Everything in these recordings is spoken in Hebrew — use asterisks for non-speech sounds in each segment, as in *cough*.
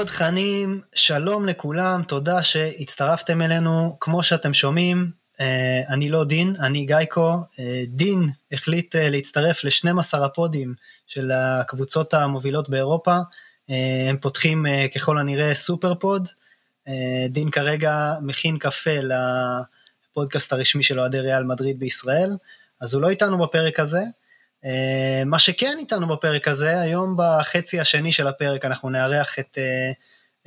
פודקאסט, פודחנים, שלום לכולם, תודה שהצטרפתם אלינו, כמו שאתם שומעים, אה, אני לא דין, אני גייקו, אה, דין החליט אה, להצטרף ל-12 הפודים של הקבוצות המובילות באירופה, הם פותחים ככל הנראה super pod, דין כרגע מכין קפה לפודקאסט הרשמי של אוהדי ריאל מדריד בישראל, אז הוא לא איתנו בפרק הזה, מה שכן איתנו בפרק הזה, היום בחצי השני של הפרק אנחנו נארח את uh,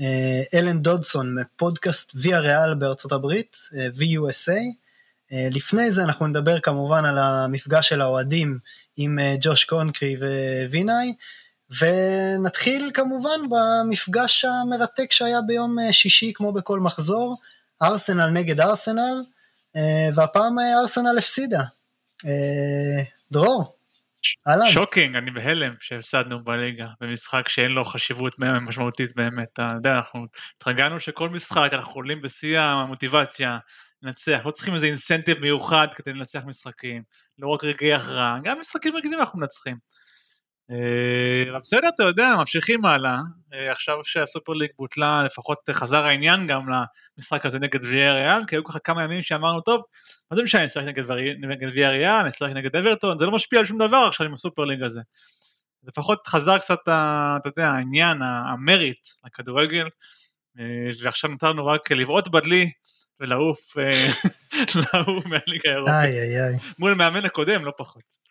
uh, אלן דודסון מפודקאסט ויה ריאל בארצות הברית, VUSA. לפני זה אנחנו נדבר כמובן על המפגש של האוהדים עם ג'וש קונקרי ווינאי, ונתחיל כמובן במפגש המרתק שהיה ביום שישי כמו בכל מחזור, ארסנל נגד ארסנל, והפעם ארסנל הפסידה. דרור, אהלן. shocking, אני בהלם שהפסדנו בליגה במשחק שאין לו חשיבות משמעותית באמת. אתה יודע, אנחנו התרגלנו שכל משחק אנחנו עולים בשיא המוטיבציה לנצח, לא צריכים איזה incentive מיוחד כדי לנצח משחקים, לא רק רגעי הכרעה, גם משחקים רגילים אנחנו מנצחים. אה, בסדר, אתה יודע, ממשיכים הלאה, אה, עכשיו שה super league בוטלה, לפחות חזר העניין גם למשחק הזה נגד ויה ריאל, כי היו ככה כמה ימים שאמרנו, טוב, מה זה משנה, נשחק נגד ויה ריאל, נשחק נגד אברטון, זה לא משפיע על שום דבר עכשיו עם הסופר ליג הזה. לפחות חזר קצת, אתה יודע, העניין, המריט, הכדורגל, אה, ועכשיו נותרנו רק לבעוט בדלי ולעוף *laughs* מהליגה האירופית. מול המאמן הקודם, לא פחות.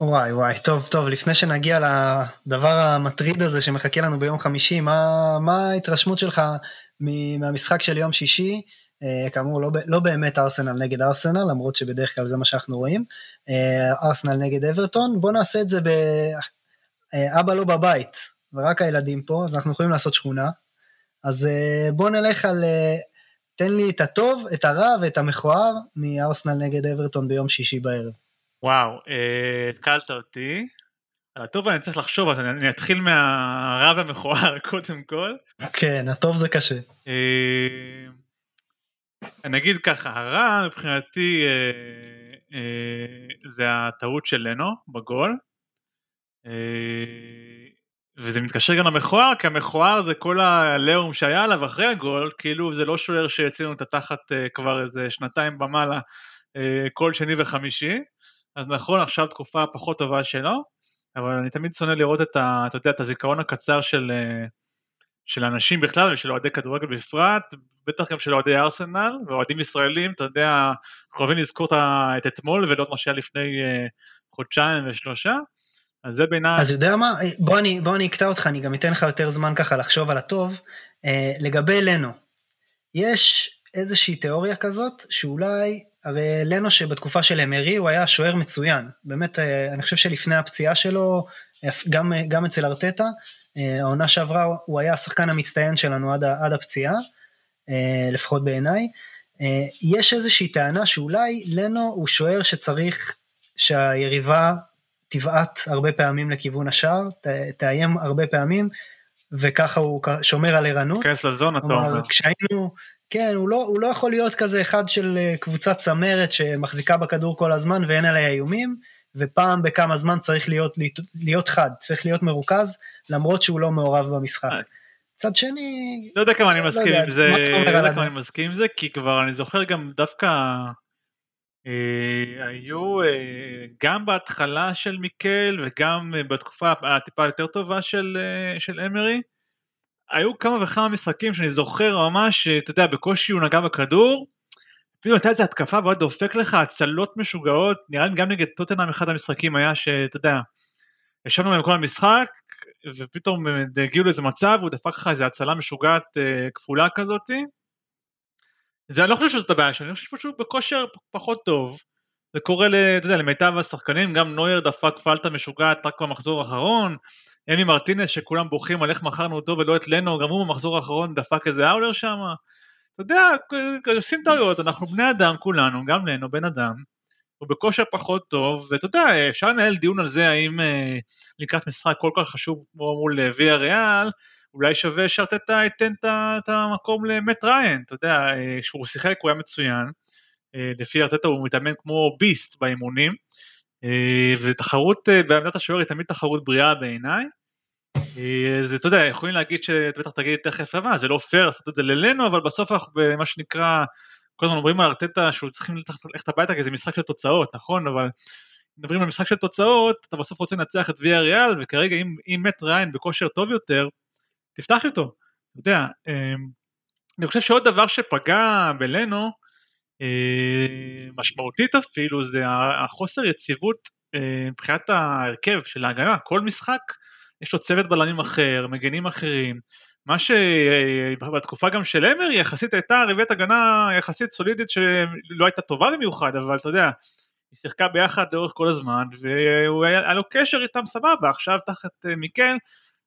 וואי וואי, טוב טוב, לפני שנגיע לדבר המטריד הזה שמחכה לנו ביום חמישי, מה, מה ההתרשמות שלך מהמשחק של יום שישי? Uh, כאמור, לא, לא באמת ארסנל נגד ארסנל, למרות שבדרך כלל זה מה שאנחנו רואים. uh, ארסנל נגד אברטון, בוא נעשה את זה באבא uh, לא בבית, ורק הילדים פה, אז אנחנו יכולים לעשות שכונה. אז בוא נלך על, תן לי את הטוב, את הרע ואת המכוער מארסנל נגד אברטון ביום שישי בערב. וואו, אה, התקלת אותי. הטוב אני צריך לחשוב, אז אני אתחיל מהרע והמכוער *laughs* קודם כל. כן, הטוב זה קשה. אה, אני אגיד ככה, הרע מבחינתי אה, זה הטעות של לנו בגול. וזה מתקשר גם למכוער, כי המכוער זה כל הלאום שהיה עליו אחרי הגול, כאילו זה לא שוער שהצילו את התחת כבר איזה שנתיים ומעלה כל שני וחמישי. אז נכון עכשיו תקופה פחות טובה שלו, אבל אני תמיד שונא לראות את, ה, אתה יודע, את הזיכרון הקצר של, אה, של אנשים בכלל ושל אוהדי כדורגל בפרט, בטח גם של אוהדי ארסנל ואוהדים ישראלים, אתה יודע, קרובים לזכור את אתמול ולא את מה שהיה לפני אה, חודשיים ושלושה. אז זה בעיניי... אז יודע מה, בוא אני, בוא אני אקטע אותך, אני גם אתן לך יותר זמן ככה לחשוב על הטוב. אה, לגבי לנו, יש איזושהי תיאוריה כזאת, שאולי הרי לנו שבתקופה של אמרי הוא היה שוער מצוין, באמת אה, אני חושב שלפני הפציעה שלו, גם, גם אצל ארטטה, אה, העונה שעברה הוא היה השחקן המצטיין שלנו עד, עד הפציעה, אה, לפחות בעיניי. יש איזושהי טענה שאולי לנו הוא שוער שצריך שהיריבה תבעט הרבה פעמים לכיוון השער, תאיים הרבה פעמים, וככה הוא שומר על ערנות. כנס לזון אתה אומר. כשהיינו, כן, הוא לא, הוא לא יכול להיות כזה אחד של אה, קבוצת צמרת שמחזיקה בכדור כל הזמן ואין עליה איומים, ופעם בכמה זמן צריך להיות, להיות חד, צריך להיות מרוכז, למרות שהוא לא מעורב במשחק. אה. מצד שני... לא יודע כמה אני לא מסכים עם זה, לא יודע כמה אני מסכים עם זה, כי כבר אני זוכר גם דווקא אה, היו אה, גם בהתחלה של מיקל וגם בתקופה הטיפה יותר טובה של, אה, של אמרי, היו כמה וכמה משחקים שאני זוכר ממש, אתה יודע, בקושי הוא נגע בכדור, פתאום הייתה איזה התקפה והוא דופק לך הצלות משוגעות, נראה לי גם נגד טוטנאם אחד המשחקים היה שאתה יודע, ישבנו להם כל המשחק, ופתאום הגיעו לאיזה מצב, הוא דפק לך איזה הצלה משוגעת אה, כפולה כזאתי. זה אני לא חושב שזאת הבעיה שלי, אני חושב שפשוט בכושר פחות טוב. זה קורה, אתה יודע, למיטב השחקנים, גם נויר דפק פלטה משוגעת רק במחזור האחרון, אמי מרטינס שכולם בוכים על איך מכרנו אותו ולא את לנו, גם הוא במחזור האחרון דפק איזה אאולר שם. אתה יודע, עושים טעויות, אנחנו בני אדם כולנו, גם לנו בן אדם. הוא בכושר פחות טוב, ואתה יודע, אפשר לנהל דיון על זה האם אה, לקראת משחק כל כך חשוב כמו מול אה, ויה ריאל, אולי שווה שארטטה ייתן את המקום למט ריין, אתה יודע, אה, כשהוא שיחק הוא היה מצוין, אה, לפי ארטטה הוא מתאמן כמו ביסט באימונים, אה, ותחרות אה, בעמדת השוער היא תמיד תחרות בריאה בעיניי. אה, אז אתה יודע, יכולים להגיד שבטח תגיד תכף מה, זה לא פייר לעשות את זה ללנו, אבל בסוף אנחנו במה שנקרא, כל הזמן אומרים על ארטטה שהוא צריכים ללכת הביתה כי זה משחק של תוצאות, נכון? אבל מדברים על משחק של תוצאות, אתה בסוף רוצה לנצח את ויה ריאל, וכרגע אם, אם מת ריין בכושר טוב יותר, תפתח איתו, אתה יודע. אני חושב שעוד דבר שפגע בלנו, משמעותית אפילו, זה החוסר יציבות מבחינת ההרכב של ההגנה, כל משחק יש לו צוות בלמים אחר, מגנים אחרים, מה שבתקופה גם של אמר יחסית הייתה רביעיית הגנה יחסית סולידית שלא הייתה טובה במיוחד, אבל אתה יודע, היא שיחקה ביחד לאורך כל הזמן, והיה לו קשר איתם סבבה, עכשיו תחת אה, מיקל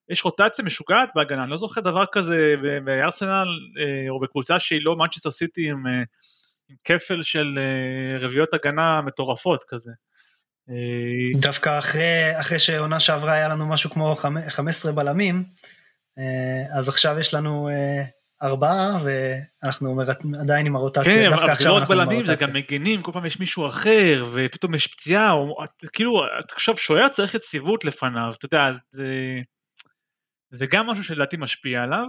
יש רוטציה משוגעת בהגנה, אני לא זוכר דבר כזה בארסנל אה, או בקבוצה שהיא לא מנצ'סטר סיטי עם, אה, עם כפל של רביעיות הגנה מטורפות כזה. דווקא אחרי, אחרי שעונה שעברה היה לנו משהו כמו 15 בלמים, אז עכשיו יש לנו ארבעה ואנחנו עדיין עם הרוטציה, כן, דווקא עכשיו אנחנו בלמים, עם הרוטציה. זה גם מגינים, כל פעם יש מישהו אחר ופתאום יש פציעה, או, כאילו עכשיו שוער צריך יציבות לפניו, אתה יודע, זה, זה גם משהו שלדעתי משפיע עליו.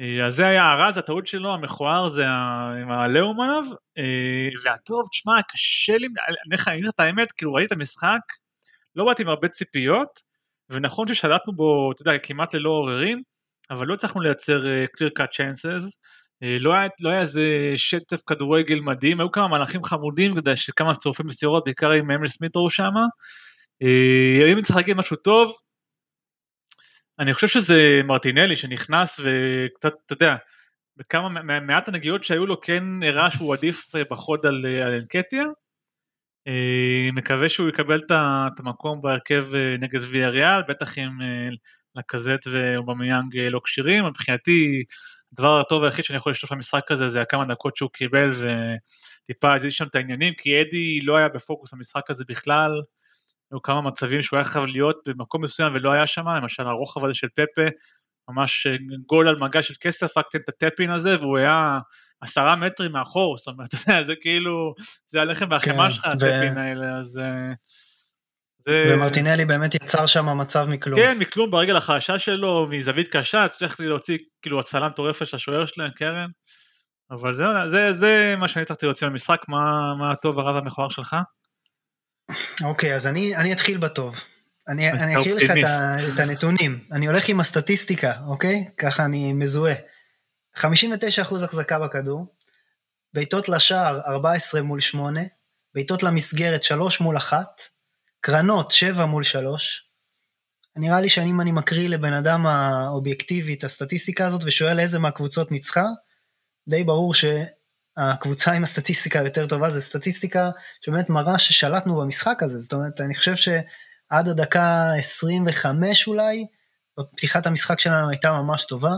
אה, אז זה היה הרז, הטעות שלו, המכוער זה עם הלאום עליו, אה, והטוב, תשמע, קשה לי, אני אגיד לך את האמת, כאילו ראיתי את המשחק, לא באתי עם הרבה ציפיות, ונכון ששלטנו בו, אתה יודע, כמעט ללא עוררין, אבל לא הצלחנו לייצר uh, clear cut chances, לא, לא היה איזה שטף כדורגל מדהים, היו כמה מהלכים חמודים, אתה יודע, של צורפים בסטירות, בעיקר עם אמל סמית'רו שם. Uh, אם צריך להגיד משהו טוב, אני חושב שזה מרטינלי שנכנס וקצת, אתה יודע, בכמה, מעט הנגיעות שהיו לו כן הראה שהוא עדיף בחוד על, על אנקטיה. מקווה שהוא יקבל את המקום בהרכב נגד ויה ריאל, בטח עם לקזט ואובמיאנג לא כשירים, מבחינתי הדבר הטוב היחיד שאני יכול לשלוף במשחק הזה זה הכמה דקות שהוא קיבל וטיפה הזיז שם את העניינים, כי אדי לא היה בפוקוס במשחק הזה בכלל, היו כמה מצבים שהוא היה חייב להיות במקום מסוים ולא היה שם, למשל הרוחב הזה של פפה, ממש גול על מגע של כסף, רק תן את הטפין הזה והוא היה עשרה מטרים מאחור, זאת אומרת, *laughs* אתה יודע, זה כאילו, זה הלחם והחמאה כן, שלך, הטפין האלה, אז... זה... ומרטינלי באמת יצר שם מצב מכלום. כן, מכלום ברגל החלשה שלו, מזווית קשה, הצליח להוציא כאילו הצלה מטורפת של השוער שלהם, קרן. אבל זה, זה, זה מה שאני הצלחתי להוציא במשחק, מה, מה הטוב הרב המכוער שלך? אוקיי, אז אני, אני אתחיל בטוב. אני, אני אקריא לך את, ה, את הנתונים. אני הולך עם הסטטיסטיקה, אוקיי? ככה אני מזוהה. 59% החזקה בכדור, בעיטות לשער 14 מול 8, בעיטות למסגרת 3 מול 1, קרנות, שבע מול שלוש. נראה לי שאם אני מקריא לבן אדם האובייקטיבי את הסטטיסטיקה הזאת ושואל איזה מהקבוצות ניצחה, די ברור שהקבוצה עם הסטטיסטיקה היותר טובה זה סטטיסטיקה שבאמת מראה ששלטנו במשחק הזה. זאת אומרת, אני חושב שעד הדקה 25 אולי, פתיחת המשחק שלנו הייתה ממש טובה.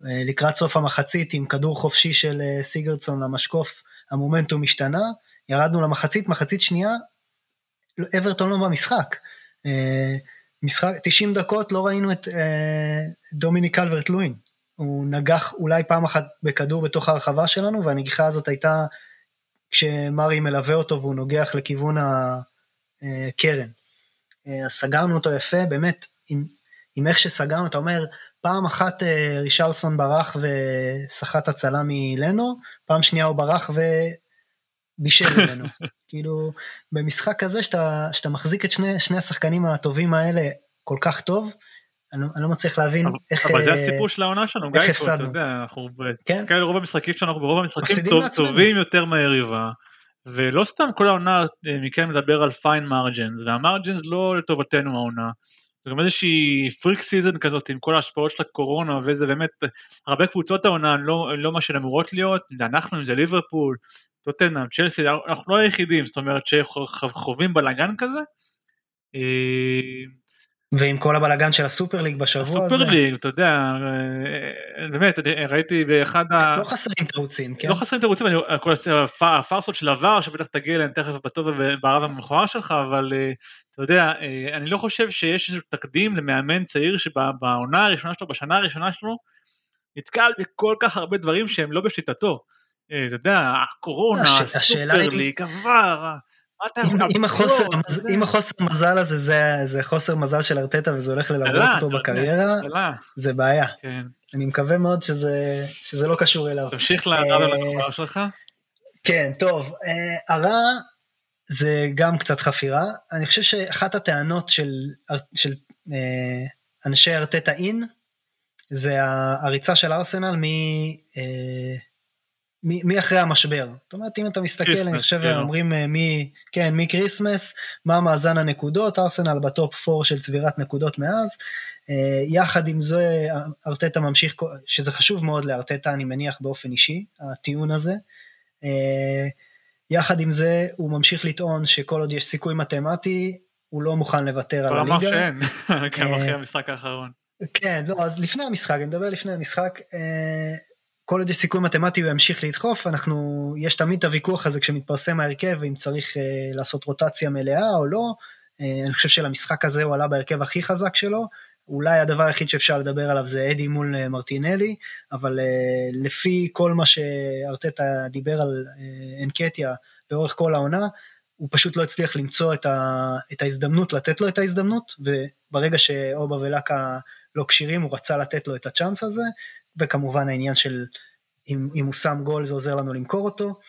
לקראת סוף המחצית עם כדור חופשי של אה, סיגרדסון למשקוף, המומנטום השתנה, ירדנו למחצית, מחצית שנייה, אברטון לא במשחק. אה, משחק, 90 דקות לא ראינו את אה, דומיניק קלברט לואין. הוא נגח אולי פעם אחת בכדור בתוך הרחבה שלנו, והנגיחה הזאת הייתה כשמרי מלווה אותו והוא נוגח לכיוון הקרן. אה, אז סגרנו אותו יפה, באמת, עם, עם איך שסגרנו, אתה אומר, פעם אחת רישלסון ברח וסחט הצלה מלנו, פעם שנייה הוא ברח בישל *laughs* ממנו. כאילו, במשחק כזה שאתה, שאתה מחזיק את שני, שני השחקנים הטובים האלה כל כך טוב, אני, לא, אני לא מצליח להבין אבל, איך... אבל זה אה, הסיפור של העונה שלנו, גיא, אתה יודע, אנחנו כן? כאלה רוב המשחקים שלנו, ברוב המשחקים טוב, טובים יותר מהיריבה, ולא סתם כל העונה אה, מיקל מדבר על fine margins, וה margins לא לטובתנו העונה. זה גם איזושהי freak season כזאת עם כל ההשפעות של הקורונה וזה באמת הרבה קבוצות העונה לא, לא מה שהן אמורות להיות, אנחנו אם זה ליברפול, טוטנאם, צ'לסי, אנחנו לא היחידים, זאת אומרת שחווים בלאגן כזה. אה, ועם כל הבלגן של הסופר ליג בשבוע הזה. הסופר ליג, אתה יודע, אה, באמת, ראיתי באחד ה... לא חסרים תירוצים, כן? לא חסרים תירוצים, כל הפארסות של עבר, שבטח תגיע אליהם תכף בטוב וברב המכוער שלך, אבל אה, אתה יודע, אה, אני לא חושב שיש איזה תקדים למאמן צעיר שבעונה הראשונה שלו, בשנה הראשונה שלו, נתקל בכל כך הרבה דברים שהם לא בשליטתו. אתה יודע, הקורונה, הסופר ליג, עבר, אם החוסר מזל הזה זה חוסר מזל של ארטטה וזה הולך ללוות אותו בקריירה, זה בעיה. כן. אני מקווה מאוד שזה לא קשור אליו. תמשיך לרע ולקופה שלך. כן, טוב, אה, הרע זה גם קצת חפירה. אני חושב שאחת הטענות של, של אה, אנשי ארטטה אין, זה הריצה של ארסנל מ... מי אחרי המשבר. זאת אומרת, אם אתה מסתכל, אני חושב, כן. אומרים אה, מי, כן, מקריסמס, מה מאזן הנקודות, ארסנל בטופ 4 של צבירת נקודות מאז. אה, יחד עם זה, ארטטה ממשיך, שזה חשוב מאוד לארטטה, אני מניח באופן אישי, הטיעון הזה. אה, יחד עם זה, הוא ממשיך לטעון שכל עוד יש סיכוי מתמטי, הוא לא מוכן לוותר על הליגה. הוא אמר שאין, *laughs* גם אחרי המשחק האחרון. כן, לא, אז לפני המשחק, אני מדבר לפני המשחק. כל עוד יש סיכוי מתמטי הוא ימשיך לדחוף, אנחנו, יש תמיד את הוויכוח הזה כשמתפרסם ההרכב, אם צריך אה, לעשות רוטציה מלאה או לא. אה, אני חושב שלמשחק הזה הוא עלה בהרכב הכי חזק שלו. אולי הדבר היחיד שאפשר לדבר עליו זה אדי מול אה, מרטינלי, אבל אה, לפי כל מה שארטטה דיבר על אה, אנקטיה לאורך כל העונה, הוא פשוט לא הצליח למצוא את, ה, את ההזדמנות, לתת לו את ההזדמנות, וברגע שאובה ולאקה לא כשירים, הוא רצה לתת לו את הצ'אנס הזה, וכמובן העניין של אם, אם הוא שם גול זה עוזר לנו למכור אותו.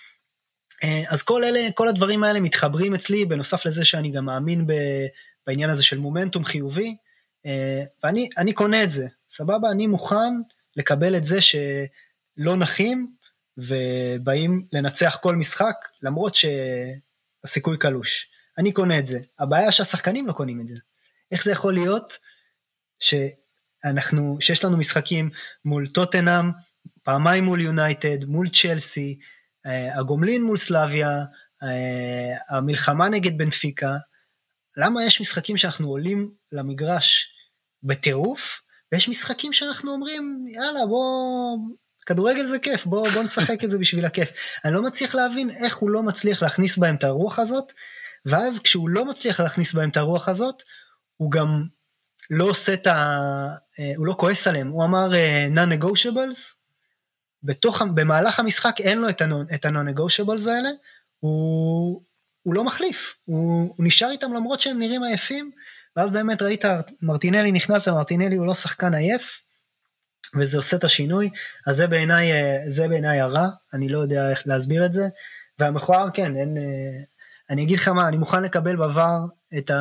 אה, אז כל אלה, כל הדברים האלה מתחברים אצלי, בנוסף לזה שאני גם מאמין ב, בעניין הזה של מומנטום חיובי, אה, ואני קונה את זה, סבבה? אני מוכן לקבל את זה שלא נחים ובאים לנצח כל משחק, למרות שהסיכוי קלוש. אני קונה את זה. הבעיה שהשחקנים לא קונים את זה. איך זה יכול להיות ש... אנחנו, שיש לנו משחקים מול טוטנאם, פעמיים מול יונייטד, מול צ'לסי, אה, הגומלין מול סלאביה, אה, המלחמה נגד בנפיקה, למה יש משחקים שאנחנו עולים למגרש בטירוף, ויש משחקים שאנחנו אומרים, יאללה, בוא, כדורגל זה כיף, בוא, בוא נשחק את זה בשביל הכיף. אני לא מצליח להבין איך הוא לא מצליח להכניס בהם את הרוח הזאת, ואז כשהוא לא מצליח להכניס בהם את הרוח הזאת, הוא גם לא עושה את ה... אה, הוא לא כועס עליהם, הוא אמר אה, non-negotiables, בתוך, במהלך המשחק אין לו את ה-non-negotiables האלה, הוא, הוא לא מחליף, הוא, הוא נשאר איתם למרות שהם נראים עייפים, ואז באמת ראית מרטינלי נכנס ומרטינלי הוא לא שחקן עייף, וזה עושה את השינוי, אז זה בעיניי, אה, זה בעיניי הרע, אני לא יודע איך להסביר את זה, והמכוער כן, אין, אני אגיד לך מה, אני מוכן לקבל בVAR את ה...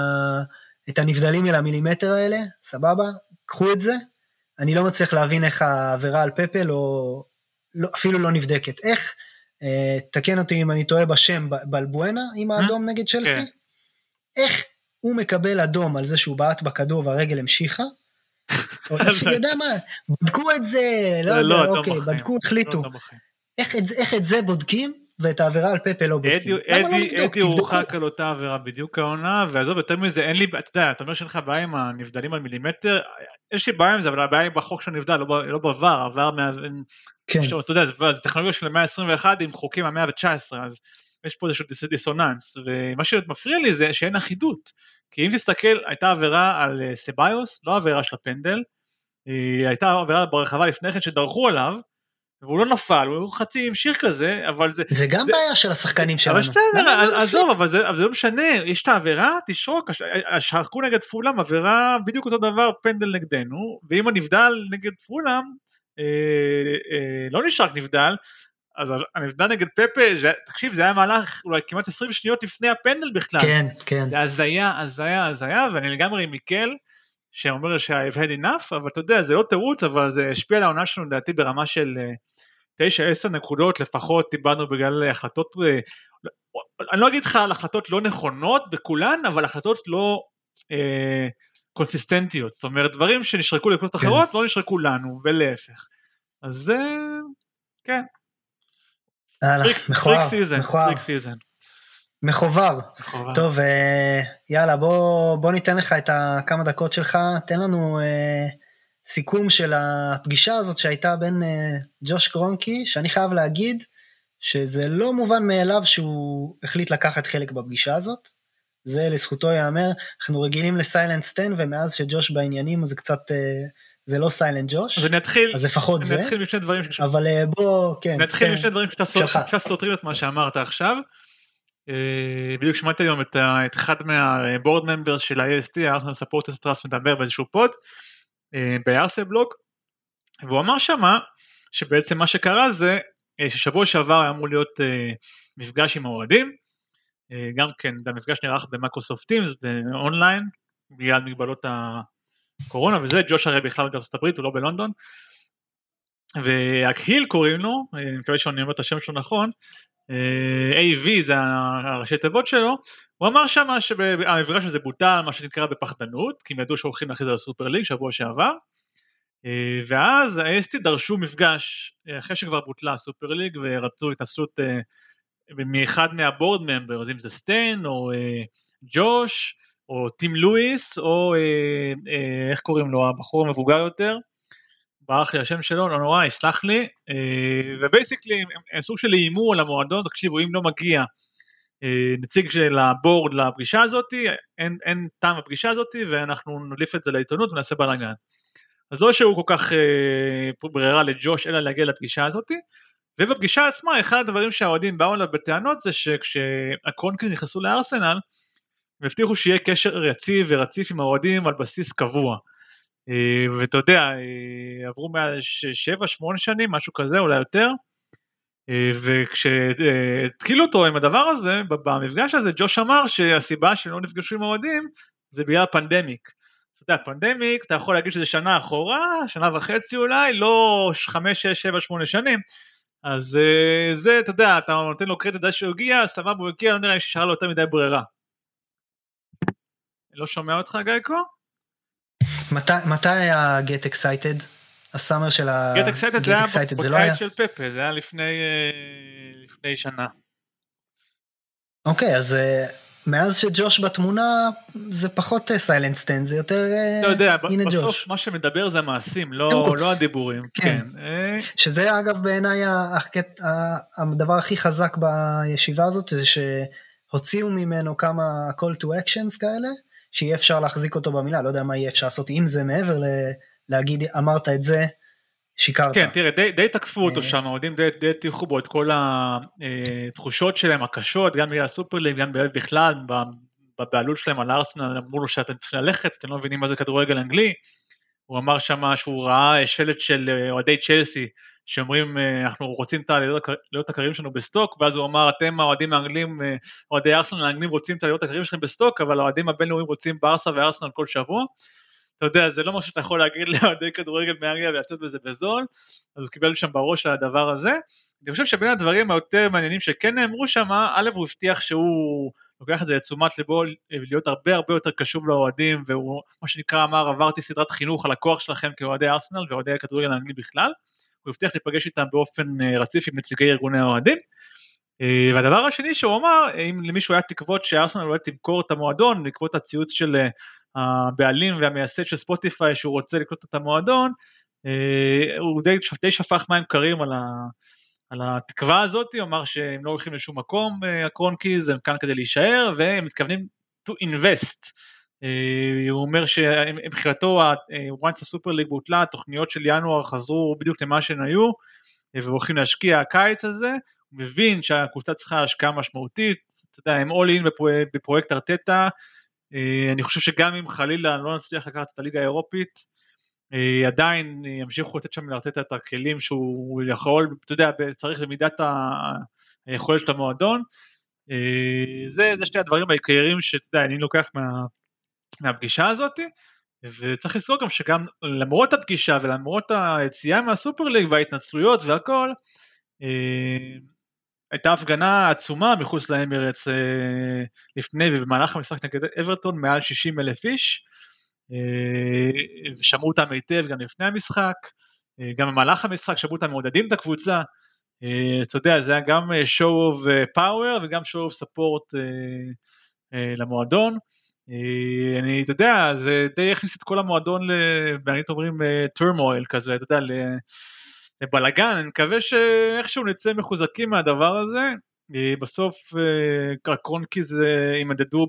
את הנבדלים אל המילימטר האלה, סבבה, קחו את זה. אני לא מצליח להבין איך העבירה על פפה לא, לא, אפילו לא נבדקת. איך, אה, תקן אותי אם אני טועה בשם, בלבואנה עם אה? האדום נגד צ'לסי? כן. איך הוא מקבל אדום על זה שהוא בעט בכדור והרגל המשיכה? *laughs* או לפי, יודע מה, בדקו את זה, לא יודע, לא, אוקיי, בדקו, החליטו. לא, איך את זה בודקים? ואת העבירה על פפה לא בודקים. אדי לא הורחק על אותה עבירה בדיוק העונה, ועזוב יותר מזה, אין לי, אתה יודע, אתה אומר שאין לך בעיה עם הנבדלים על מילימטר, יש לי בעיה עם זה, אבל הבעיה היא בחוק של הנבדל, לא בעבר, עבר מה... כן. אתה יודע, זה טכנולוגיה של המאה ה-21 עם חוקים המאה ה-19, אז יש פה איזשהו דיסוננס, ומה שמפריע לי זה שאין אחידות, כי אם תסתכל, הייתה עבירה על אה, סביוס, לא עבירה של הפנדל, הייתה עבירה ברחבה לפני כן שדרכו עליו, והוא לא נפל, הוא חצי המשיך כזה, אבל זה... זה גם זה... בעיה של השחקנים שלנו. אבל בסדר, לא עזוב, אבל זה, אבל זה לא משנה, יש את העבירה, תשרוק, שרקו נגד פולאם, עבירה בדיוק אותו דבר, פנדל נגדנו, ואם הנבדל נגד פולאם, אה, אה, לא נשרק נבדל, אז הנבדל נגד פפה, זה, תקשיב, זה היה מהלך אולי כמעט 20 שניות לפני הפנדל בכלל. כן, כן. זה הזיה, הזיה, הזיה, ואני לגמרי עם מיקל. שאומר שה-I've had enough, אבל אתה יודע, זה לא תירוץ, אבל זה השפיע על העונה שלנו לדעתי ברמה של 9-10 נקודות לפחות, דיברנו בגלל החלטות, אה, אני לא אגיד לך על החלטות לא נכונות בכולן, אבל החלטות לא אה, קונסיסטנטיות, זאת אומרת דברים שנשרקו לקבוצות כן. אחרות לא נשרקו לנו, ולהפך. אז זה, כן. מכוער, מכוער. מחובר. טוב, אה, יאללה, בוא, בוא ניתן לך את הכמה דקות שלך, תן לנו אה, סיכום של הפגישה הזאת שהייתה בין אה, ג'וש קרונקי, שאני חייב להגיד שזה לא מובן מאליו שהוא החליט לקחת חלק בפגישה הזאת. זה לזכותו ייאמר, אנחנו רגילים לסיילנט סטן, ומאז שג'וש בעניינים זה קצת, אה, זה לא סיילנט ג'וש. אז אני אתחיל, אז לפחות אני זה. אתחיל משני דברים, אבל אה, בוא, כן. נתחיל כן, משני דברים שקצת סותרים את מה שאמרת עכשיו. אה, בדיוק שמעתי היום את, את אחד מה board members של ה-AST, ה Arsenal Supporters Trust מדבר באיזשהו pod, ב Arseblog, והוא אמר שמה שבעצם מה שקרה זה ששבוע שעבר היה אמור להיות מפגש עם האוהדים, גם כן, המפגש נערך ב Microsoft Teams, ב online, בגלל מגבלות הקורונה וזה, ג'וש הרי בכלל בארצות הברית, הוא לא בלונדון, והקהיל קוראים לו, אני מקווה שאני אומר את השם שלו נכון, AV זה הראשי תיבות שלו, הוא אמר שם שהמפגש הזה בוטל מה שנקרא בפחדנות, כי הם ידעו שהולכים להכריז על הסופר ליג שבוע שעבר, ואז ה-AST דרשו מפגש אחרי שכבר בוטלה הסופר ליג ורצו התנסות מאחד מהבורד ממבר, אז אם זה סטיין או ג'וש או טים לואיס או איך קוראים לו הבחור המבוגר יותר, ברח לי השם שלו, לא נורא, יסלח לי, ובייסיקלי הם סוג של איימו על המועדון, תקשיבו אם לא מגיע נציג של הבורד לפגישה הזאת, אין, אין טעם בפגישה הזאת ואנחנו נדליף את זה לעיתונות ונעשה בלאגן. אז לא שהוא כל כך אה, ברירה לג'וש אלא להגיע לפגישה הזאת, ובפגישה עצמה אחד הדברים שהאוהדים באו אליו בטענות זה שכשהקרונקינס נכנסו לארסנל, הם הבטיחו שיהיה קשר יציב ורציף עם האוהדים על בסיס קבוע. ואתה יודע, עברו מעל 7-8 שנים, משהו כזה, אולי יותר, וכשהתחילו אותו עם הדבר הזה, במפגש הזה, ג'וש אמר שהסיבה שהם לא נפגשו עם האוהדים זה בגלל הפנדמיק. אתה יודע, פנדמיק, אתה יכול להגיד שזה שנה אחורה, שנה וחצי אולי, לא 5, 6, 7, 8 שנים. אז זה, אתה יודע, אתה נותן לו קרדיט עד שהוא הגיע, סבבה, הוא הגיע, לא נראה לי ששאר לו יותר מדי ברירה. לא שומע אותך, גייקו? מתי, מתי היה Get Excited? ה summer של ה... Get Excited זה היה בקיץ לא היה... של פפה, זה היה לפני, לפני שנה. אוקיי, אז מאז שג'וש בתמונה זה פחות silent Stan, זה יותר אתה יודע, הנה בסוף ג'וש. מה שמדבר זה המעשים, לא, לא הדיבורים. כן. כן. שזה אגב בעיניי הדבר הכי חזק בישיבה הזאת, זה שהוציאו ממנו כמה call to actions כאלה. שיהיה אפשר להחזיק אותו במילה, לא יודע מה יהיה אפשר לעשות עם זה מעבר ל... להגיד אמרת את זה, שיקרת. כן, תראה, די, די תקפו אותו שם, האוהדים די, די טיחו בו את כל התחושות שלהם הקשות, גם בגלל הסופרליג, גם בכלל, בבעלות שלהם על ארסנל, אמרו לו שאתם צריכים ללכת, אתם לא מבינים מה זה כדורגל אנגלי. הוא אמר שם שהוא ראה שלט של אוהדי צ'לסי, שאומרים אנחנו רוצים את הלילות הקרים שלנו בסטוק, ואז הוא אמר אתם האוהדים האנגלים, אוהדי ארסנל האנגלים רוצים את הלילות הקרים שלכם בסטוק, אבל האוהדים הבינלאומיים רוצים ברסה וארסנל כל שבוע. אתה יודע, זה לא משהו שאתה יכול להגיד *laughs* לאוהדי כדורגל מאנגליה ולצאת בזה בזול, אז הוא קיבל שם בראש על הדבר הזה. אני חושב שבין הדברים היותר מעניינים שכן נאמרו שם, א' הוא הבטיח שהוא לוקח את זה לתשומת ליבו להיות הרבה הרבה יותר קשוב לאוהדים, והוא מה שנקרא אמר עברתי סדרת חינוך על הכוח שלכם כאוהדי ארסנל ואוהדי הכדורגל האנגלי בכלל. הוא הבטיח להיפגש איתם באופן רציף עם נציגי ארגוני האוהדים. והדבר השני שהוא אמר, אם למישהו היה תקוות שארסנל אולי תמכור את המועדון בעקבות הציוץ של הבעלים והמייסד של ספוטיפיי שהוא רוצה לקנות את המועדון, הוא די, די שפך מים קרים על, ה, על התקווה הזאת, הוא אמר שהם לא הולכים לשום מקום, הקרונקיז, הם כאן כדי להישאר, והם מתכוונים to invest. הוא אומר שמבחינתו, once הסופר ליג בוטלה, התוכניות של ינואר חזרו בדיוק למה שהן היו, והולכים להשקיע הקיץ הזה, הוא מבין שהקבוצה צריכה השקעה משמעותית, אתה יודע, הם all in בפרויקט ארטטה, אני חושב שגם אם חלילה לא נצליח לקחת את הליגה האירופית, עדיין ימשיכו לתת שם לארטטה את הכלים שהוא יכול, אתה יודע, צריך למידת היכולת של המועדון. זה, זה שתי הדברים העיקריים שאתה יודע, אני לוקח מה, מהפגישה הזאת, וצריך לזכור גם שגם למרות הפגישה ולמרות היציאה מהסופר ליג וההתנצלויות והכל, הייתה הפגנה עצומה מחוץ לאמירץ לפני ובמהלך המשחק נגד אברטון מעל 60 אלף איש, ושמעו אותם היטב גם לפני המשחק, גם במהלך המשחק שמעו אותם מעודדים את הקבוצה, אתה יודע, זה היה גם show of power וגם show of support למועדון. אני, אתה יודע, זה די הכניס את כל המועדון, באנגלית אומרים turmoil כזה, אתה יודע, לבלאגן, אני מקווה שאיכשהו נצא מחוזקים מהדבר הזה. בסוף הקרונקיז יימדדו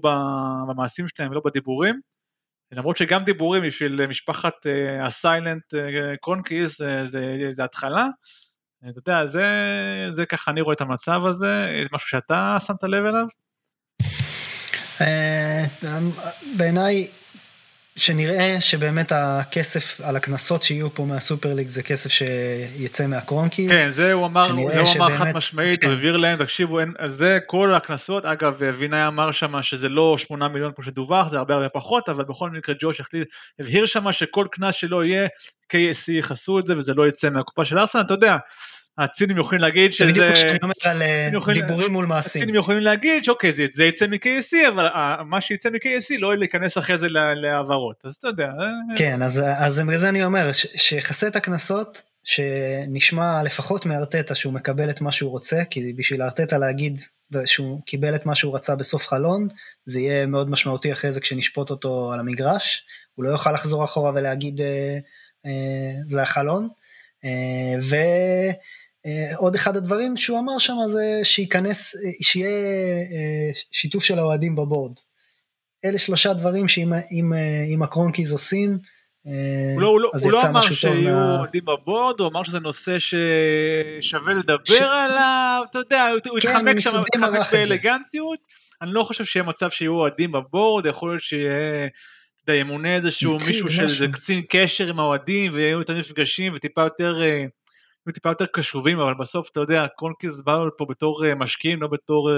במעשים שלהם ולא בדיבורים. למרות שגם דיבורים בשביל משפחת הסיילנט קרונקיז זה התחלה. אתה יודע, זה, זה ככה אני רואה את המצב הזה, זה משהו שאתה שמת לב אליו? בעיניי שנראה שבאמת הכסף על הקנסות שיהיו פה מהסופר ליג זה כסף שיצא מהקרונקיס. כן, זה הוא אמר, זה הוא אמר חד משמעית, כן. הוא העביר להם, תקשיבו, זה כל הקנסות, אגב, וינאי אמר שם שזה לא 8 מיליון כמו שדווח, זה הרבה הרבה פחות, אבל בכל מקרה ג'וש החליט, הבהיר שם שכל קנס שלא יהיה, KSC יכסו את זה וזה לא יצא מהקופה של ארסנל, אתה יודע. הצינים יכולים להגיד שזה... זה בדיוק כמו שאני אומר על אה, דיבורים מול מעשים. הצינים יכולים להגיד שאוקיי זה, יצא מ-KSC אבל אה, מה שיצא מ-KSC לא להיכנס אחרי זה להעברות אז אתה יודע. אה. כן אז, אז בגלל זה אני אומר שיחסה את הקנסות שנשמע לפחות מארטטה שהוא מקבל את מה שהוא רוצה כי בשביל ארטטה להגיד שהוא קיבל את מה שהוא רצה בסוף חלון זה יהיה מאוד משמעותי אחרי זה כשנשפוט אותו על המגרש הוא לא יוכל לחזור אחורה ולהגיד זה החלון. ו... אה, עוד אחד הדברים שהוא אמר שם זה שייכנס, אה, שיהיה אה, שיתוף של האוהדים בבורד. אלה שלושה דברים שאם הקרונקיז עושים, לא, לא, אז הוא לא, יצא משהו טוב מה... הוא לא אמר שיהיו אוהדים בבורד, הוא אמר שזה נושא ששווה לדבר ש... עליו, אתה יודע, הוא כן, התחמק שם, התחמק באלגנטיות. אני לא חושב שיהיה מצב שיהיו אוהדים בבורד, יכול להיות שיהיה, אתה יודע, ימונה איזשהו מישהו של קצין קשר עם האוהדים, ויהיו יותר מפגשים וטיפה יותר... היו טיפה יותר קשובים, אבל בסוף אתה יודע, קרונקיס באו לפה בתור אה, משקיעים, לא בתור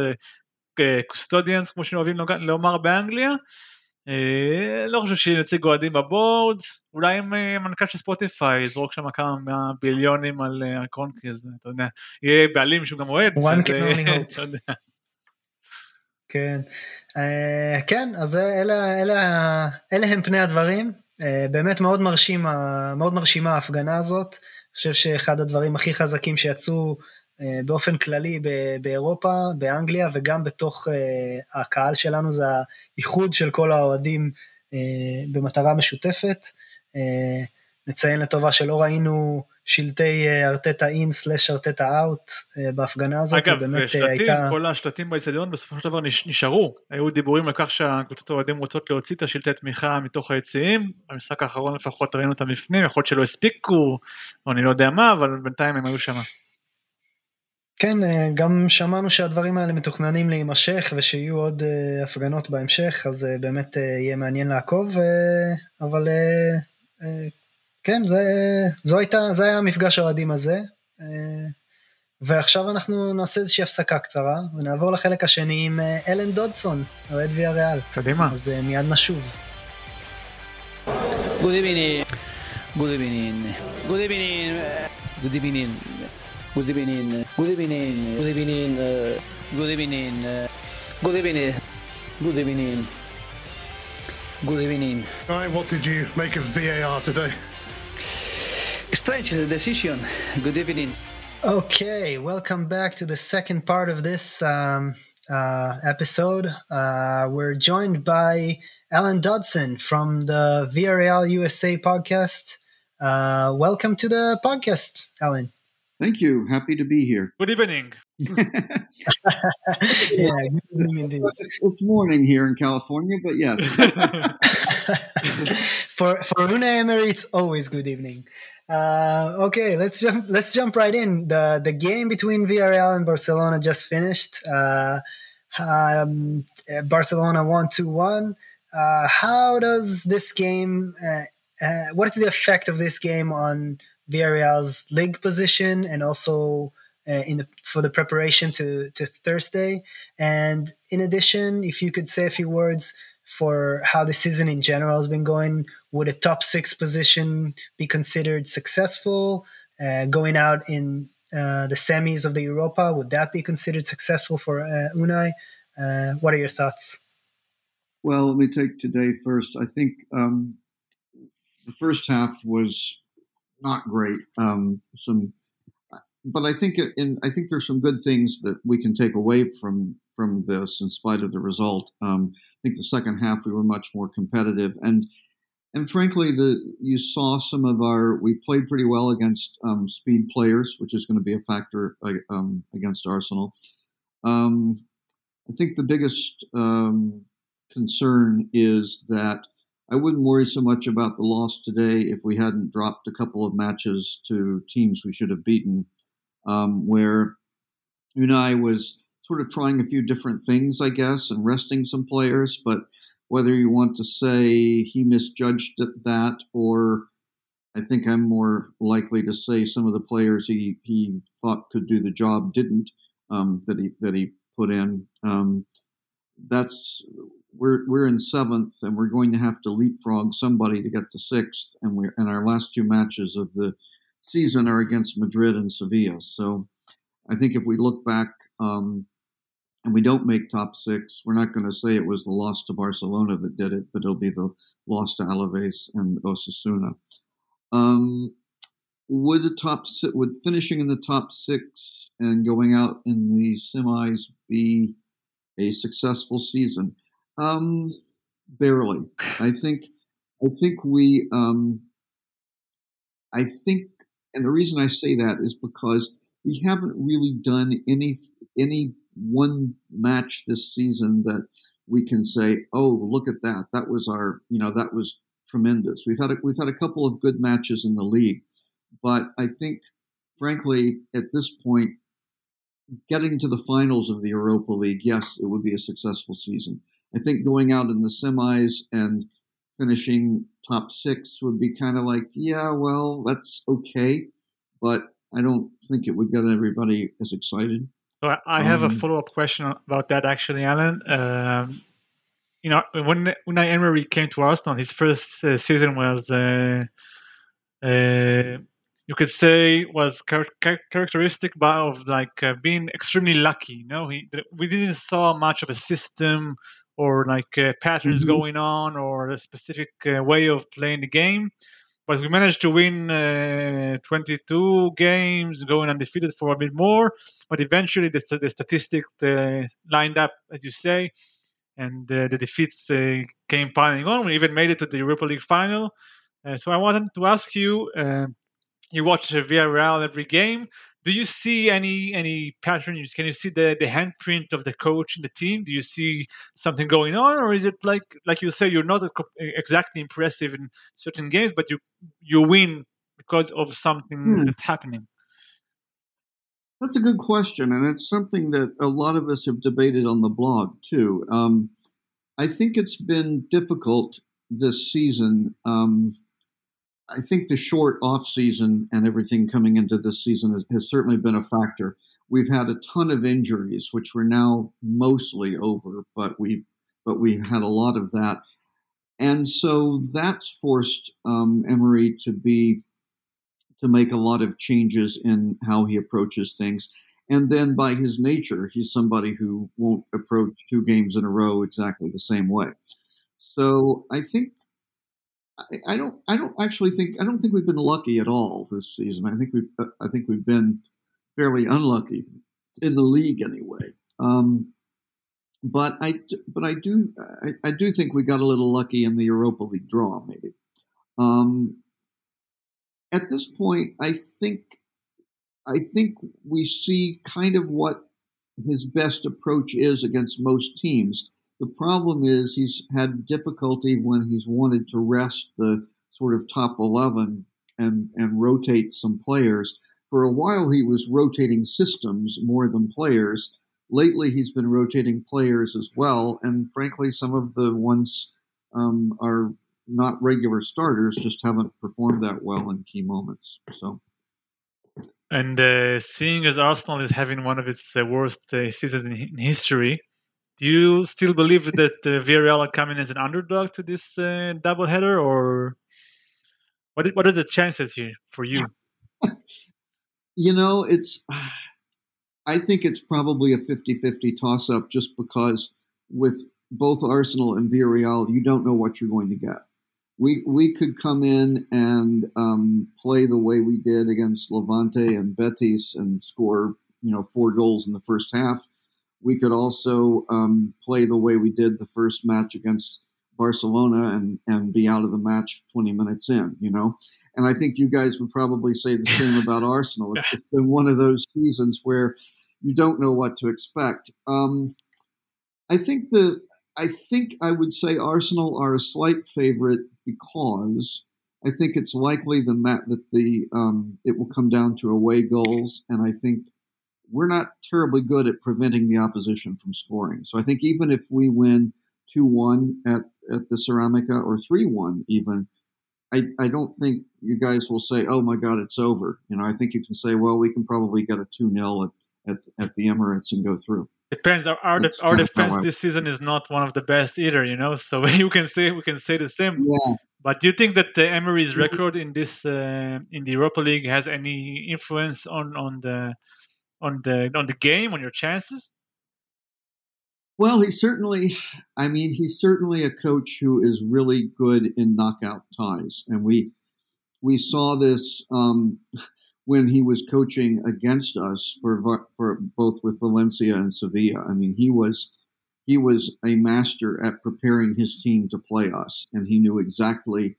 custodians, אה, כמו שאוהבים לומר באנגליה. אה, לא חושב שנציג אוהדים ב board, אולי עם מנכ"ל של ספוטיפיי יזרוק שם כמה מהביליונים על הקרונקיס, אתה יודע, יהיה בעלים שהוא גם אוהד. one can only hope. *laughs* כן, כן, אז אלה, אלה, אלה הם פני הדברים. באמת מאוד מרשים, מאוד מרשימה ההפגנה הזאת. חושב שאחד הדברים הכי חזקים שיצאו אה, באופן כללי באירופה, באנגליה וגם בתוך אה, הקהל שלנו זה האיחוד של כל האוהדים אה, במטרה משותפת. נציין לטובה שלא ראינו שלטי ארטטה אין סלאש ארטטה אאוט בהפגנה הזאת. אגב, שלטים, הייתה... כל השלטים באצטדיון בסופו של דבר נשארו. היו דיבורים על כך שהקבוצות האוהדים רוצות להוציא את השלטי תמיכה מתוך היציעים. במשחק האחרון לפחות ראינו אותם לפנים, יכול להיות שלא הספיקו, או אני לא יודע מה, אבל בינתיים הם היו שם. כן, גם שמענו שהדברים האלה מתוכננים להימשך ושיהיו עוד הפגנות בהמשך, אז באמת יהיה מעניין לעקוב, אבל כן, זה, זו הייתה, זה היה המפגש האוהדים הזה. אה, ועכשיו אנחנו נעשה איזושהי הפסקה קצרה, ונעבור לחלק השני עם אה, אלן דודסון, אוהד ויה ריאל. קדימה. אז אה, מיד נשוב. Good evening. Good evening. Good evening. Good evening. Good evening. Good evening. Good evening. Good evening. Good evening. Good evening. Good evening. Right, what did you make of VAR today? Strange decision. Good evening. Okay, welcome back to the second part of this um, uh, episode. Uh, we're joined by Alan Dodson from the VRL USA podcast. Uh, welcome to the podcast, Alan. Thank you. Happy to be here. Good evening. *laughs* yeah, good evening It's morning here in California, but yes. *laughs* *laughs* for for Una Emery, it's always good evening. Uh, okay, let's jump. Let's jump right in. the The game between Villarreal and Barcelona just finished. Uh, um, Barcelona won two one. Uh, how does this game? Uh, uh, what is the effect of this game on Villarreal's league position and also uh, in the, for the preparation to to Thursday? And in addition, if you could say a few words for how the season in general has been going. Would a top six position be considered successful? Uh, going out in uh, the semis of the Europa, would that be considered successful for uh, Unai? Uh, what are your thoughts? Well, let me take today first. I think um, the first half was not great. Um, some but I think it, and I think there's some good things that we can take away from from this, in spite of the result. Um, think the second half we were much more competitive, and and frankly, the you saw some of our we played pretty well against um, speed players, which is going to be a factor uh, um, against Arsenal. Um, I think the biggest um, concern is that I wouldn't worry so much about the loss today if we hadn't dropped a couple of matches to teams we should have beaten, um, where Unai was sort of trying a few different things, I guess, and resting some players. But whether you want to say he misjudged that, or I think I'm more likely to say some of the players he, he thought could do the job didn't um, that he that he put in. Um, that's we're we're in seventh, and we're going to have to leapfrog somebody to get to sixth. And we and our last two matches of the season are against Madrid and Sevilla. So I think if we look back um, and we don't make top six, we're not going to say it was the loss to Barcelona that did it, but it'll be the loss to Alaves and Osasuna. Um, would the top would finishing in the top six and going out in the semis be a successful season? Um, barely. I think. I think we. Um, I think, and the reason I say that is because we haven't really done any any one match this season that we can say, "Oh, look at that! That was our, you know, that was tremendous." We've had a, we've had a couple of good matches in the league, but I think, frankly, at this point, getting to the finals of the Europa League, yes, it would be a successful season. I think going out in the semis and finishing top six would be kind of like, yeah, well, that's okay, but I don't think it would get everybody as excited. So I have um, a follow up question about that, actually, Alan. Um, you know, when Unai Emery came to Arsenal, his first uh, season was, uh, uh, you could say, was char- characteristic of like uh, being extremely lucky. You know, he, we didn't saw much of a system or like uh, patterns mm-hmm. going on or a specific uh, way of playing the game. But we managed to win uh, 22 games, going undefeated for a bit more. But eventually, the, the statistics uh, lined up, as you say, and uh, the defeats uh, came piling on. We even made it to the Europa League final. so I wanted to ask you: you watch Villarreal every game do you see any any pattern? Can you see the the handprint of the coach in the team? Do you see something going on, or is it like like you say you're not exactly impressive in certain games, but you you win because of something hmm. that's happening? That's a good question, and it's something that a lot of us have debated on the blog too. Um, I think it's been difficult this season. Um, I think the short off season and everything coming into this season has, has, certainly been a factor. We've had a ton of injuries, which we're now mostly over, but we but we've had a lot of that, and so that's forced um, Emery to be to make a lot of changes in how he approaches things. And then by his nature, he's somebody who won't approach two games in a row exactly the same way. So I think I, don't. I don't actually think. I don't think we've been lucky at all this season. I think we've. Uh, I think we've been fairly unlucky in the league anyway. Um, but I. But I do. I, I, do think we got a little lucky in the Europa League draw, maybe. Um, at this point, I think. I think we see kind of what his best approach is against most teams the problem is he's had difficulty when he's wanted to rest the sort of top 11 and, and rotate some players. For a while, he was rotating systems more than players. Lately, he's been rotating players as well. And frankly, some of the ones um, are not regular starters, just haven't performed that well in key moments. So. And uh, seeing as Arsenal is having one of its uh, worst uh, seasons in, in history, do you still believe that uh, Villarreal are coming as an underdog to this uh, doubleheader, or what? What are the chances here for you? *laughs* you know, it's. I think it's probably a 50-50 toss-up, just because with both Arsenal and Villarreal, you don't know what you're going to get. we we could come in and um, play the way we did against Levante and Betis and score you know four goals in the first half. We could also um, play the way we did the first match against Barcelona and and be out of the match 20 minutes in. You know, and I think you guys would probably say the same *laughs* about Arsenal. It's been one of those seasons where you don't know what to expect. Um, I think the I think I would say Arsenal are a slight favorite because I think it's likely the that the um, it will come down to away goals, and I think we're not terribly good at preventing the opposition from scoring. So I think even if we win two one at at the Ceramica or three one even. I, I don't think you guys will say, "Oh my God, it's over." You know, I think you can say, "Well, we can probably get a two 0 at, at at the Emirates and go through." Depends. Our our, our defense this season is not one of the best either, you know. So *laughs* you can say we can say the same. Yeah. But do you think that the Emery's record in this uh, in the Europa League has any influence on on the on the on the game on your chances? Well, he's certainly. I mean, he's certainly a coach who is really good in knockout ties, and we we saw this. Um, when he was coaching against us for for both with Valencia and Sevilla. I mean, he was he was a master at preparing his team to play us, and he knew exactly.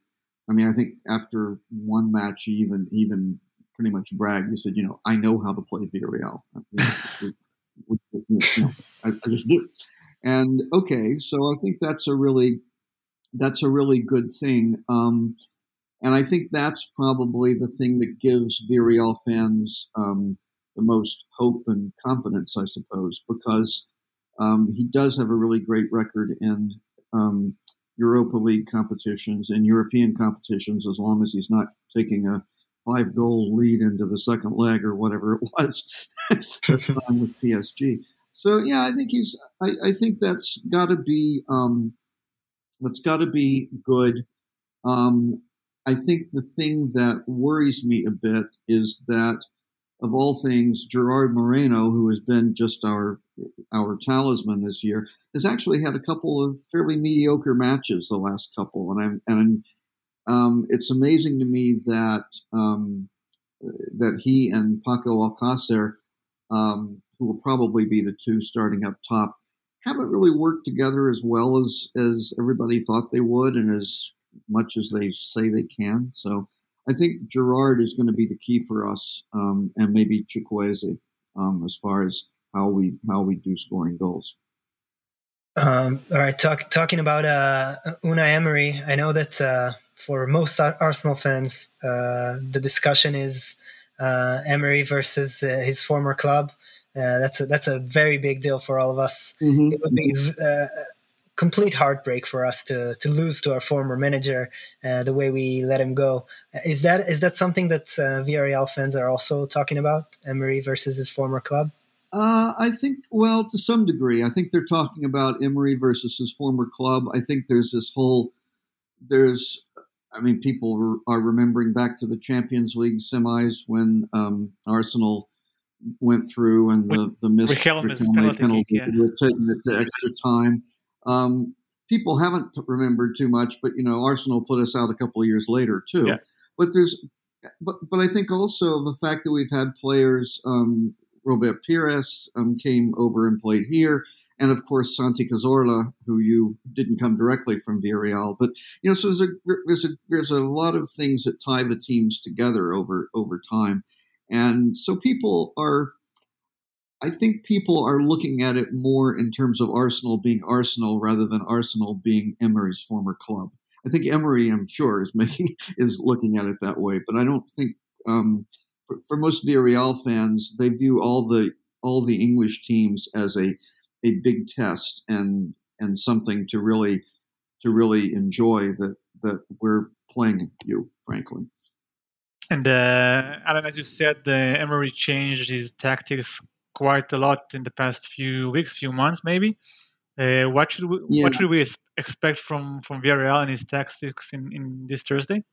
I mean, I think after one match, he even even pretty much bragged. He said, "You know, I know how to play Villarreal. *laughs* you know, I, I just do." And okay, so I think that's a really that's a really good thing. Um, and I think that's probably the thing that gives Villarreal fans um, the most hope and confidence, I suppose, because um, he does have a really great record in um, Europa League competitions and European competitions, as long as he's not taking a five goal lead into the second leg or whatever it was with PSG. So yeah, I think he's. I, I think that's got to be. Um, that's got to be good. Um, I think the thing that worries me a bit is that, of all things, Gerard Moreno, who has been just our our talisman this year, has actually had a couple of fairly mediocre matches the last couple, and I'm and um, it's amazing to me that um, that he and Paco Alcacer, um, who will probably be the two starting up top, haven't really worked together as well as as everybody thought they would, and as much as they say they can. So I think Gerard is going to be the key for us, um, and maybe Chukwueze um, as far as how we how we do scoring goals. Um, all right, talk, talking about uh, Emery, I know that uh, for most Arsenal fans, uh, the discussion is uh, Emery versus uh, his former club. Uh, that's a, that's a very big deal for all of us. Mm-hmm. It would be mm-hmm complete heartbreak for us to to lose to our former manager uh, the way we let him go. Is that is that something that uh, Villarreal fans are also talking about? Emery versus his former club. Uh, I think, well, to some degree, I think they're talking about Emery versus his former club. I think there's this whole, there's, I mean, people are remembering back to the Champions League semis when um, Arsenal went through and the the missed penalty, penalty yeah. taking it to extra time. Um, people haven't remembered too much, but you know, Arsenal put us out a couple of years later too. Yeah. But there's, but but I think also the fact that we've had players, um, Robert Pires um, came over and played here, and of course Santi Cazorla, who you didn't come directly from Villarreal, but you know, so there's a there's a there's a lot of things that tie the teams together over over time, and so people are I think people are looking at it more in terms of Arsenal being Arsenal rather than Arsenal being Emery's former club. I think Emery, I'm sure, is *laughs* making is looking at it that way, but I don't think um, for, for, most Villarreal fans, they view all the all the English teams as a a big test and and something to really to really enjoy that that we're playing you, frankly. And uh, Alan, as you said, the Emery changed his tactics quite a lot in the past few weeks, few months, maybe. Uh, what should we, yeah. what should we expect from from Villarreal and his tactics in, in this Thursday?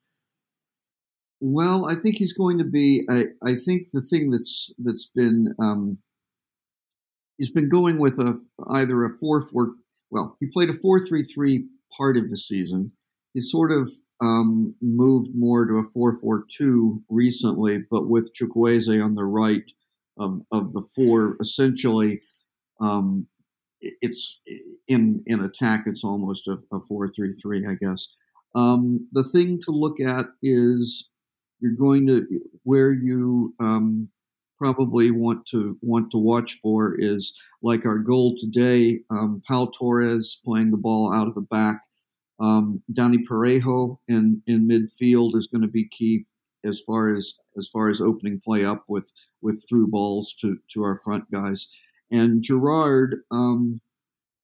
Well, I think he's going to be. I, I think the thing that's that's been um, he's been going with a either a four four. Well, he played a four three three part of the season. He's sort of um, moved more to a 4-4-2 recently, but with Chukwueze on the right of, of the four, essentially, um, it's in in attack. It's almost a, a four-three-three, I guess. Um, the thing to look at is you're going to where you um, probably want to want to watch for is like our goal today. Um, Pau Torres playing the ball out of the back. Um, Dani Parejo in in midfield is going to be key as far as as far as opening play up with with through balls to to our front guys. And Gerard, um,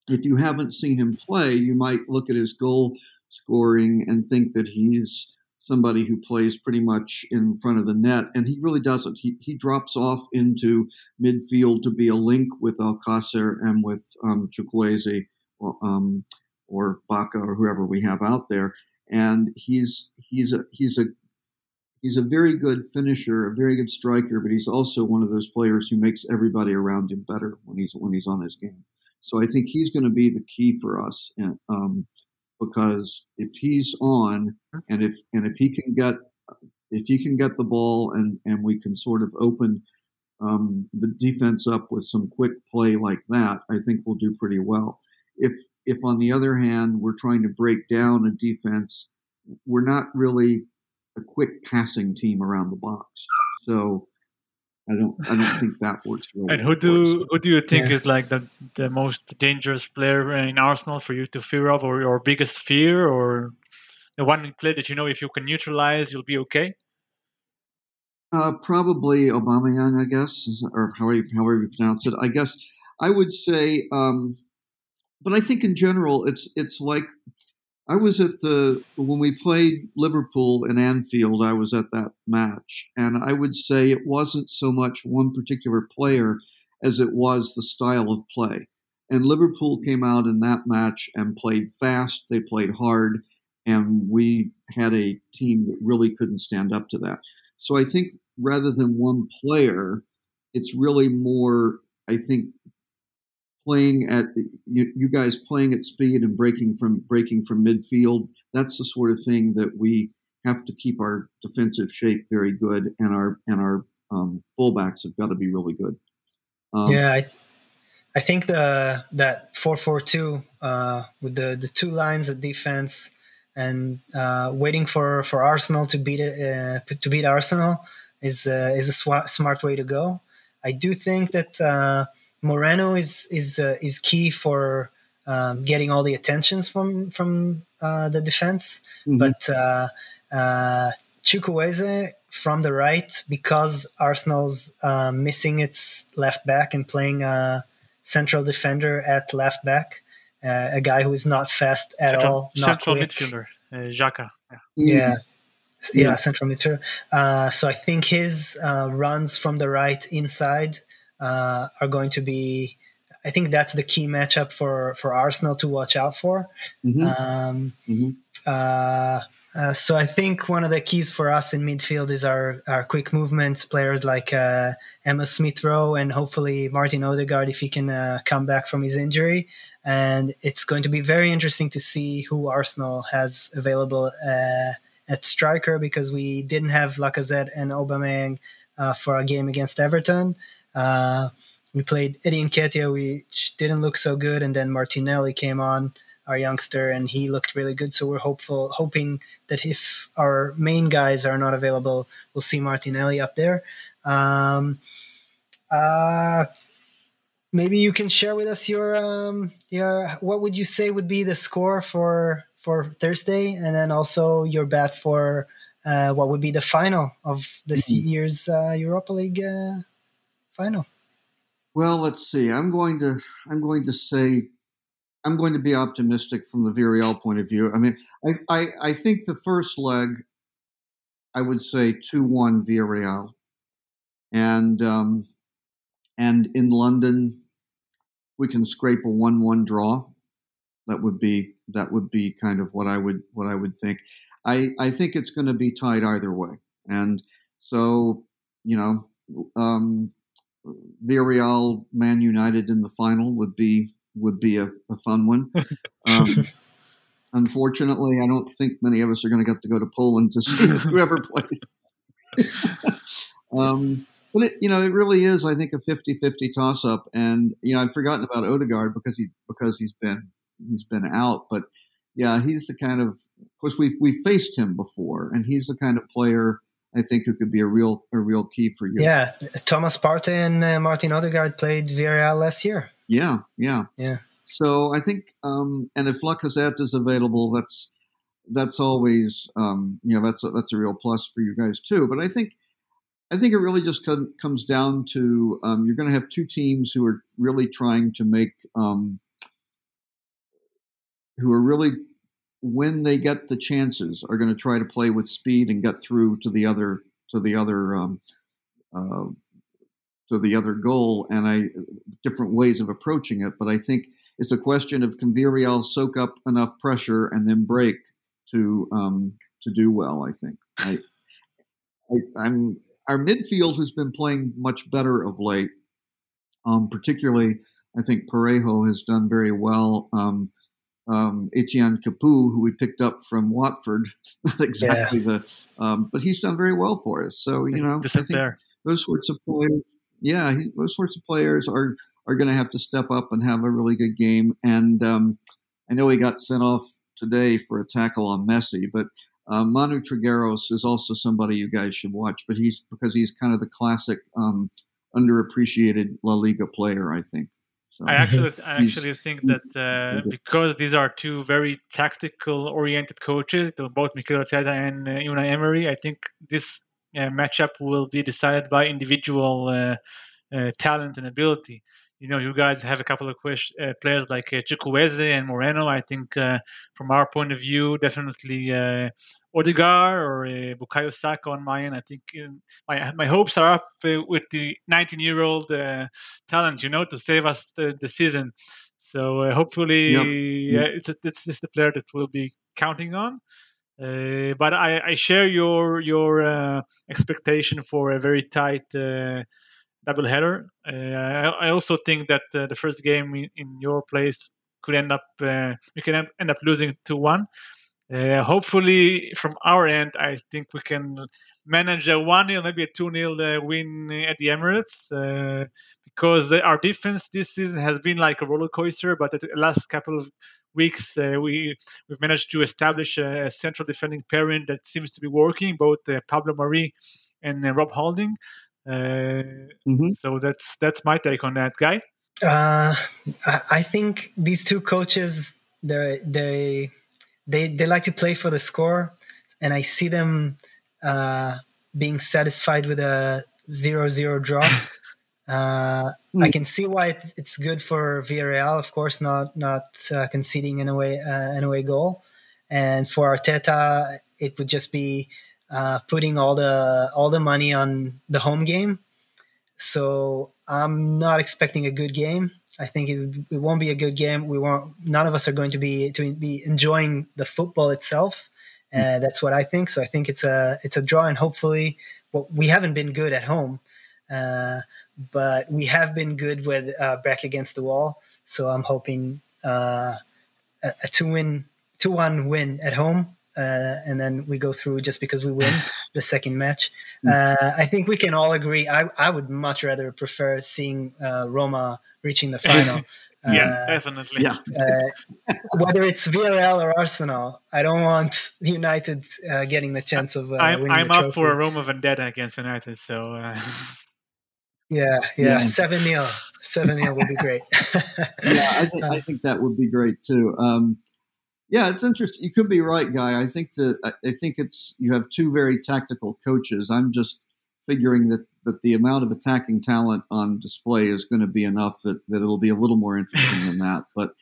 if you haven't seen him play, you might look at his goal scoring and think that he's somebody who plays pretty much in front of the net, and he really doesn't. He, he drops off into midfield to be a link with Alcacer and with um, Chukwueze um, or Baca or whoever we have out there, and he's he's a he's a he's a very good finisher, a very good striker, but he's also one of those players who makes everybody around him better when he's when he's on his game. So I think he's going to be the key for us. And, um, because if he's on and if and if he can get if he can get the ball and and we can sort of open um, the defense up with some quick play like that, I think we'll do pretty well. If if on the other hand we're trying to break down a defense, we're not really a quick passing team around the box. So I don't I don't think that works really. And who do who do you think yeah. is like the the most dangerous player in Arsenal for you to fear of, or your biggest fear, or the one play that you know if you can neutralize, you'll be okay? Uh, probably Aubameyang, I guess, or however however you pronounce it. I guess I would say, um, but I think in general, it's it's like I was at the when we played Liverpool in Anfield. I was at that match, and I would say it wasn't so much one particular player as it was the style of play. And Liverpool came out in that match and played fast. They played hard, and we had a team that really couldn't stand up to that. So I think rather than one player, it's really more. I think playing at you, you guys playing at speed and breaking from breaking from midfield. That's the sort of thing that we have to keep our defensive shape very good, and our and our um, fullbacks have got to be really good. Um, yeah, I, I think the that four four two uh, with the the two lines of defense and uh, waiting for for Arsenal to beat it uh, to beat Arsenal is uh, is a sw- smart way to go. I do think that uh, Moreno is is uh, is key for um, getting all the attentions from from uh, the defense, mm-hmm. but uh, uh, Chukwueze from the right because Arsenal's uh, missing its left back and playing a central defender at left back, uh, a guy who is not fast at central, all, not central quick. midfielder, uh, Xhaka. Yeah. yeah. Yeah, yeah, central midfielder. Uh, so I think his uh, runs from the right inside uh, are going to be. I think that's the key matchup for for Arsenal to watch out for. Mm-hmm. Um, mm-hmm. Uh, uh, so I think one of the keys for us in midfield is our, our quick movements, players like uh, Emil Smith Rowe and hopefully Martin Odegaard if he can uh, come back from his injury. And it's going to be very interesting to see who Arsenal has available uh, at striker because we didn't have Lacazette and Aubameyang uh, for a game against Everton. Uh, we played Eddie Nketiah, which didn't look so good, and then Martinelli came on, our youngster, and he looked really good. So we're hopeful, hoping that if our main guys are not available, we'll see Martinelli up there. Um, uh, maybe you can share with us your um, your what would you say would be the score for for Thursday, and then also your bet for uh, what would be the final of this mm-hmm. year's uh, Europa League uh, final? Well, let's see. I'm going to I'm going to say I'm going to be optimistic from the Villarreal point of view. I mean, I I, I think the first leg, I would say two one Villarreal, and um, and in London, we can scrape a one one draw. That would be that would be kind of what I would what I would think. I I think it's going to be tied either way, and so you know. Um, Villarreal Man United in the final would be would be a, a fun one. *laughs* Um, unfortunately, I don't think many of us are going to get to go to Poland to see *laughs* whoever plays. *laughs* um, but it, you know, it really is, I think, a 50-50 toss-up. And you know, I've forgotten about Odegaard because he because he's been he's been out. But yeah, he's the kind of, of course, we've we've faced him before, and he's the kind of player I think who could be a real a real key for you. Yeah, Thomas Partey and uh, Martin Odegaard played Villarreal last year. Yeah, yeah, yeah. So I think, um, and if Lacazette is available, that's that's always um, you know that's a, that's a real plus for you guys too. But I think I think it really just com- comes down to um, you're going to have two teams who are really trying to make um, who are really when they get the chances are going to try to play with speed and get through to the other to the other um, uh, to the other goal and I different ways of approaching it but I think it's a question of can Villarreal soak up enough pressure and then break to um, to do well I think. I, I am our midfield has been playing much better of late. Um, particularly I think Parejo has done very well um, um, Etienne Capoue, who we picked up from Watford. Not *laughs* exactly yeah. the, um, but he's done very well for us. So you know, I think there. those sorts of players, yeah, he, those sorts of players are are going to have to step up and have a really good game. And um, I know he got sent off today for a tackle on Messi, but um, Manu Trigueros is also somebody you guys should watch. But he's because he's kind of the classic um, underappreciated La Liga player, I think. So I *laughs* actually, I actually think that uh, because these are two very tactical oriented coaches, both Mikel Arteta and uh, Unai Emery, I think this uh, matchup will be decided by individual uh, uh, talent and ability. You know, you guys have a couple of uh, players like uh, Chukwueze and Moreno. I think, from our point of view, definitely Odegaard or uh, Bukayo Saka on my end. I think uh, my my hopes are up uh, with the 19 year old uh, talent, you know, to save us the, the season. So uh, hopefully, yep. it's a, it's just the player that we'll be counting on. Uh, but I, I, share your your expectation for a very tight double header. I, I, also think that the first game in, in, your place could end up we can end up losing two one. Uh, hopefully, from our end, I think we can manage a 1 0, maybe a 2 0 uh, win at the Emirates uh, because our defense this season has been like a roller coaster. But the last couple of weeks, uh, we, we've managed to establish a, a, central defending pairing that seems to be working, both uh, Pablo Mari and uh, Rob Holding. Mm-hmm. So that's that's my take on that, guy. I think these two coaches, they they they they like to play for the score, and I see them uh, being satisfied with a zero-zero draw. *laughs* Uh, mm. I hmm. can see why it, it's good for Villarreal, of course, not not uh, conceding an away uh, an away goal, and for Arteta, it would just be uh, putting all the all the money on the home game. So I'm not expecting a good game. I think it, it won't be a good game. We won't. None of us are going to be to be enjoying the football itself. Uh, that's what I think. So I think it's a it's a draw, and hopefully, well, we haven't been good at home, uh, but we have been good with uh, back against the wall. So I'm hoping uh, a, a two win, two one win at home, uh, and then we go through just because we win *sighs* the second match. Mm. Uh, I think we can all agree. I, I would much rather prefer seeing uh, Roma reaching the *laughs* final. yeah, uh, definitely. Yeah. Uh, whether it's VRL or Arsenal, I don't want *laughs* United uh, getting the chance of. I'm, I'm up for a Roma vendetta against United, so. Yeah, yeah, seven yeah. 0 seven 0 would be great. *laughs* yeah, I think, I think that would be great too. Um, yeah, it's interesting. You could be right, guy. I think that I think it's you have two very tactical coaches. I'm just figuring that that the amount of attacking talent on display is going to be enough that, that it'll be a little more interesting than that. But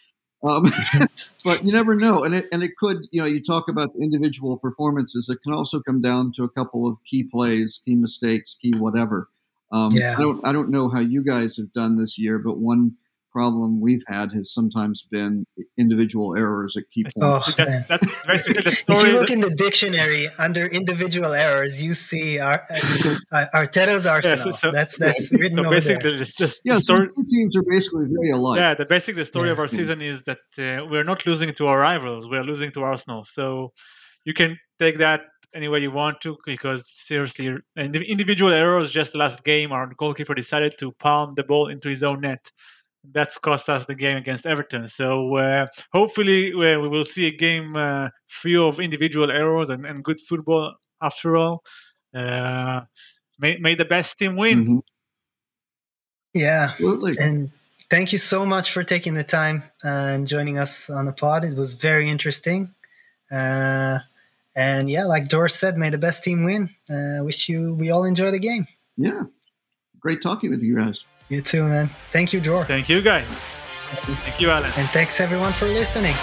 um, *laughs* but you never know, and it and it could. You know, you talk about the individual performances. It can also come down to a couple of key plays, key mistakes, key whatever. Um, yeah. I don't I don't know how you guys have done this year, but one problem we've had has sometimes been individual errors that keep. Oh, That, that's basically *laughs* the if you look in the dictionary under individual errors, you see our, uh, Arteta's Arsenal. so- that's that's *laughs* written so over basically, there. the, the, Yeah, the story. the two teams are basically very alike. Yeah, the basic the story Yeah. of our season is that uh, we're not losing to our rivals. We're losing to Arsenal. So you can take that any way you want to because seriously, and the individual errors just last game, our goalkeeper decided to palm the ball into his own net. That's cost us the game against Everton. So uh, hopefully we, we will see a game uh, free of individual errors and, and good football after all. Uh, may, may the best team win. Mhm, Yeah, Absolutely. and thank you so much for taking the time uh, and joining us on the pod. It was very interesting. Uh, and yeah, like Doris said, may the best team win. Uh, wish you we all enjoy the game. Yeah. Great talking with you guys. You too, man. Thank you, Dor. Thank you, guys. Thank you, Alan. And thanks everyone for listening.